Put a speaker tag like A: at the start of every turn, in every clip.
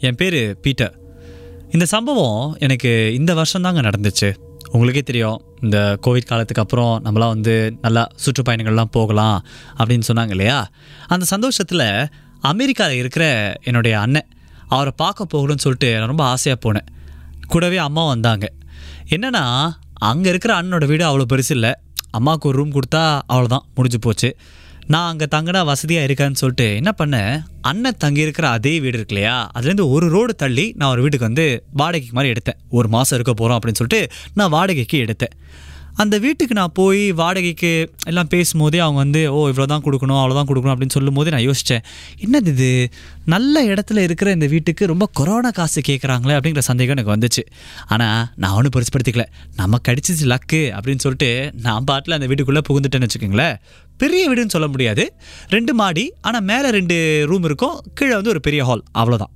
A: என் பேர் பீட்டர். இந்த சம்பவம் எனக்கு இந்த வருஷம் தாங்க நடந்துச்சு. உங்களுக்கே தெரியும் இந்த கோவிட் காலத்துக்கு அப்புறம் நம்மளாம் வந்து நல்லா சுற்றுப்பயணங்கள்லாம் போகலாம் அப்படின்னு சொன்னாங்க இல்லையா? அந்த சந்தோஷத்தில் அமெரிக்காவில் இருக்கிற என்னுடைய அண்ணன் அவரை பார்க்க போகணும்னு சொல்லிட்டு நான் ரொம்ப ஆசையாக போனேன். கூடவே அம்மா வந்தாங்க. என்னன்னா அங்கே இருக்கிற அண்ணனோட வீடு அவ்வளோ பெருசு இல்லை. அம்மாவுக்கு ஒரு ரூம் கொடுத்தா அவ்வளோதான் முடிஞ்சு போச்சு. நான் அங்கே தங்கினா வசதியாக இருக்கான்னு சொல்லிட்டு என்ன பண்ணேன் அண்ணன் தங்கியிருக்கிற அதே வீடு இருக்கு இல்லையா? அதுலேருந்து ஒரு ரோடு தள்ளி நான் ஒரு வீட்டுக்கு வந்து வாடகைக்கு மாதிரி எடுத்தேன். ஒரு மாதம் இருக்க போகிறோம் அப்படின்னு சொல்லிட்டு நான் வாடகைக்கு எடுத்தேன். அந்த வீட்டுக்கு நான் போய் வாடகைக்கு எல்லாம் பேசும்போதே அவங்க வந்து ஓ இவ்வளோ தான் கொடுக்கணும் அவ்வளோதான் கொடுக்கணும் அப்படின்னு சொல்லும் போதே நான் யோசித்தேன் என்னது இது? நல்ல இடத்துல இருக்கிற இந்த வீட்டுக்கு ரொம்ப கொரோனா காசு கேட்குறாங்களே அப்படிங்கிற சந்தேகம் எனக்கு வந்துச்சு. ஆனால் நான் ஒன்றும் பெருசுப்படுத்திக்கல நமக்கு அடிச்சிச்சு லக்கு அப்படின்னு சொல்லிட்டு நான் பாட்டில் அந்த வீட்டுக்குள்ளே புகுந்துட்டேன்னு வச்சுக்கோங்களேன். பெரிய வீடுன்னு சொல்ல முடியாது. ரெண்டு மாடி ஆனால் மேலே ரெண்டு ரூம் இருக்கும். கீழே வந்து ஒரு பெரிய ஹால் அவ்வளோதான்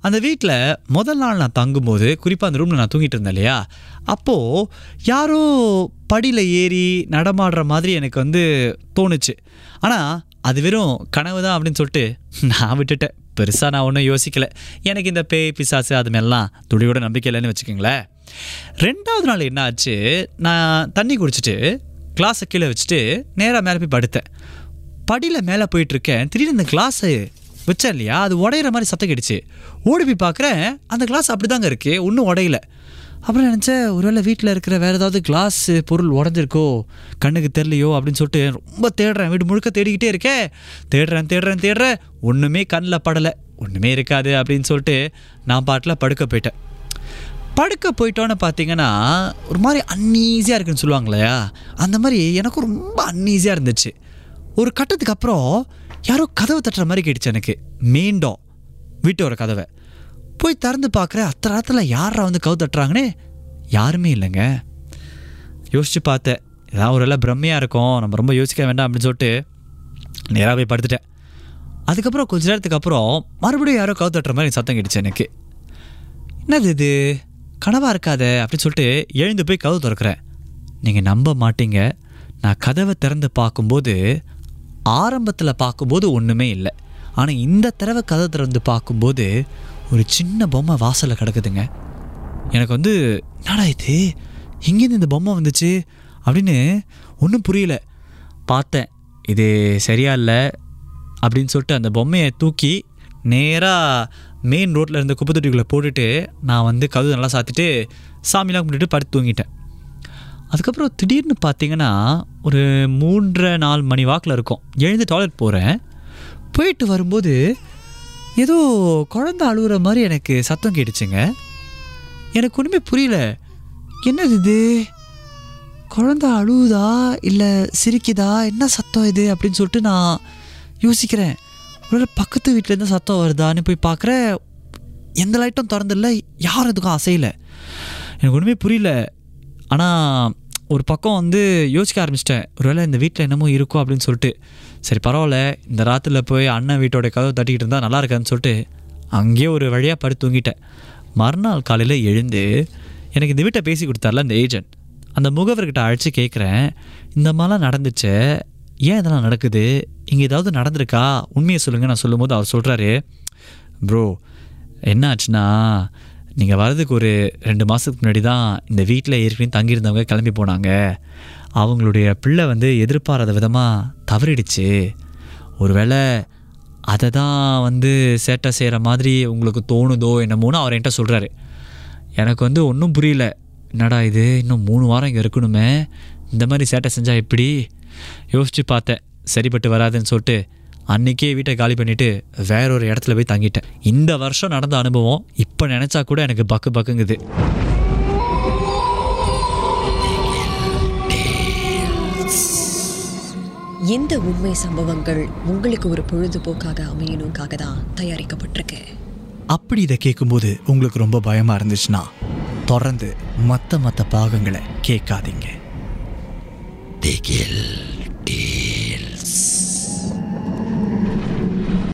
A: அந்த வீட்டில் முதல் நாள் நான் தங்கும்போது குறிப்பாக அந்த ரூமில் நான் தூங்கிட்டு இருந்தேன் இல்லையா? அப்போது யாரோ படியில் ஏறி நடமாடுற மாதிரி எனக்கு வந்து தோணுச்சு. ஆனால் அது வெறும் கனவு தான் அப்படின்னு சொல்லிட்டு நான் விட்டுட்டேன். பெருசாக நான் ஒன்றும் யோசிக்கலை. எனக்கு இந்த பேய் பிசாசு அது மேலாம் துளியோட நம்பிக்கை இல்லைன்னு வச்சுக்கோங்களேன். ரெண்டாவது நாள் என்ன ஆச்சு? நான் தண்ணி குடிச்சிட்டு கிளாஸை கீழே வச்சுட்டு நேராக மேலே போய் படுத்தேன். படியில் மேலே போயிட்டுருக்கேன் திடீர்னு இந்த கிளாஸு வச்சேன் இல்லையா அது உடையிற மாதிரி சத்தம் கிடுச்சு ஓடி போய் பார்க்குறேன் அந்த கிளாஸ் அப்படி தாங்க இருக்குது ஒன்றும் உடையல. அப்புறம் நினச்சேன் ஒருவேளை வீட்டில் இருக்கிற வேறு ஏதாவது கிளாஸ் பொருள் உடஞ்சிருக்கோ கண்ணுக்கு தெரியலையோ அப்படின்னு சொல்லிட்டு ரொம்ப தேடுறேன். வீடு முழுக்க தேடிக்கிட்டே இருக்கேன் தேடுறேன் தேடுறேன் தேடுறேன் ஒன்றுமே கண்ணில் படலை. ஒன்றுமே இருக்காது அப்படின்னு சொல்லிட்டு நான் பாட்டில் படுக்க போயிட்டேன். படுக்க போயிட்டோன்னு பார்த்தீங்கன்னா ஒரு மாதிரி அன்ஈஸியாக இருக்குன்னு சொல்லுவாங்க இல்லையா அந்த மாதிரி எனக்கும் ரொம்ப அன்ஈஸியாக இருந்துச்சு. ஒரு கட்டத்துக்கு அப்புறம் யாரோ கதவை தட்டுற மாதிரி கேட்டுச்சு எனக்கு. மீண்டும். வீட்டோட கதவை. போய் திறந்து பார்க்குறேன். அத்தனை நேரத்தில் யாரா வந்து கவு தட்டுறாங்கன்னே யாருமே இல்லைங்க. யோசிச்சு பார்த்தேன். ஏதாவது ஒரு எல்லாம் பிரம்மையாக இருக்கும். நம்ம ரொம்ப யோசிக்க வேண்டாம் அப்படின்னு சொல்லிட்டு நேராக போய் படுத்துட்டேன். அதுக்கப்புறம் கொஞ்ச நேரத்துக்கு அப்புறம் மறுபடியும் யாரோ கவு தட்டுற மாதிரி சத்தம் கிடச்சு எனக்கு. என்னது இது? கனவாக இருக்காதே அப்படின்னு சொல்லிட்டு எழுந்து போய் கதவு திறக்கிறேன். நீங்கள் நம்ப மாட்டீங்க. நான் கதவை திறந்து பார்க்கும்போது ஆரம்பத்தில் பார்க்கும்போது ஒன்றுமே இல்லை. ஆனால் இந்த தடவை கதை திறந்து பார்க்கும்போது ஒரு சின்ன பொம்மை வாசலில் கிடக்குதுங்க. எனக்கு வந்து என்னடா இது? எங்கேருந்து இந்த பொம்மை வந்துச்சு? அப்படின்னு ஒன்றும் புரியல. பார்த்தேன் இது சரியா இல்லை. அப்படின்னு சொல்லிட்டு அந்த பொம்மையை தூக்கி நேராக மெயின் ரோட்டில் இருந்த குப்பை தொட்டிக்குள்ளே போட்டுட்டு நான் வந்து கதவு நல்லா சாத்திட்டு சாமிலாம் கும்பிட்டுட்டு படுத்து தூங்கிட்டேன். அதுக்கப்புறம் திடீர்னு பார்த்தீங்கன்னா ஒரு மூன்றரை நாலு மணி வாக்கில் இருக்கும். எழுந்து டாய்லெட் போகிறேன் போயிட்டு வரும்போது ஏதோ குழந்த அழுகிற மாதிரி எனக்கு சத்தம் கேட்டுச்சுங்க. எனக்கு ஒன்றுமே புரியல. என்னது இது? குழந்த அழுவுதா? இல்லை சிரிக்குதா? என்ன சத்தம் இது? அப்படின்னு சொல்லிட்டு நான் யோசிக்கிறேன். ஒரு பக்கத்து வீட்டிலேருந்து சத்தம் வருதான்னு போய் பார்க்குற எந்த லைட்டும் திறந்துடல யாரும் எதுக்கும் அசையலை. எனக்கு ஒன்றுமே புரியல. ஆனால் ஒரு பக்கம் வந்து யோசிக்க ஆரம்பிச்சிட்டேன். ஒருவேளை இந்த வீட்டில் என்னமோ இருக்கும் அப்படின்னு சொல்லிட்டு. சரி பரவாயில்ல. இந்த ராத்திரில் போய் அண்ணன் வீட்டோட கதவை தட்டிக்கிட்டு இருந்தால் நல்லா இருக்கான்னு சொல்லிட்டு அங்கேயே ஒரு வழியாக படுத்து தூங்கிட்டேன். மறுநாள் காலையில் எழுந்து எனக்கு இந்த வீட்டை பேசி கொடுத்தார்ல இந்த ஏஜென்ட் அந்த முகவர்கிட்ட அழைச்சி கேட்குறேன் இந்த மாதிரிலாம் நடந்துச்சு. ஏன் இதெல்லாம் நடக்குது? இங்கே ஏதாவது நடந்திருக்கா? உண்மையை சொல்லுங்கள் நான் சொல்லும்போது அவர் சொல்கிறாரு ப்ரோ என்ன ஆச்சுன்னா நீங்கள் வர்றதுக்கு ஒரு ரெண்டு மாதத்துக்கு முன்னாடி தான் இந்த வீட்டில் ஏற்கனவே தங்கியிருந்தவங்க கிளம்பி போனாங்க. அவங்களுடைய பிள்ளை வந்து எதிர்பாராத விதமாக தவறிடுச்சு. ஒருவேளை அதை தான் வந்து சேட்டை செய்கிற மாதிரி உங்களுக்கு தோணுதோ என்னமோன்னு அவர் என்கிட்ட சொல்கிறாரு எனக்கு வந்து ஒன்றும் புரியல. என்னடா இது? இன்னும் மூணு வாரம் இங்கே இருக்கணுமே. இந்த மாதிரி சேட்டை செஞ்சால் எப்படி? யோசித்து பார்த்தேன். சரிப்பட்டு வராதுன்னு சொல்லிட்டு அன்றைக்கே வீட்டை காலி பண்ணிவிட்டு வேற ஒரு இடத்துல போய் தங்கிட்டேன். இந்த வருஷம் நடந்த அனுபவம் இப்போ நினச்சா கூட எனக்கு பக்கு பக்குங்குது.
B: இந்த உண்மை சம்பவங்கள் உங்களுக்கு ஒரு பொழுதுபோக்காக அமையணுக்காக தான் தயாரிக்கப்பட்டிருக்கு.
A: அப்படி இதை கேட்கும்போது உங்களுக்கு ரொம்ப பயமாக இருந்துச்சுன்னா தொடர்ந்து மற்ற மற்ற பாகங்களை கேட்காதீங்க.
C: திகில் டீ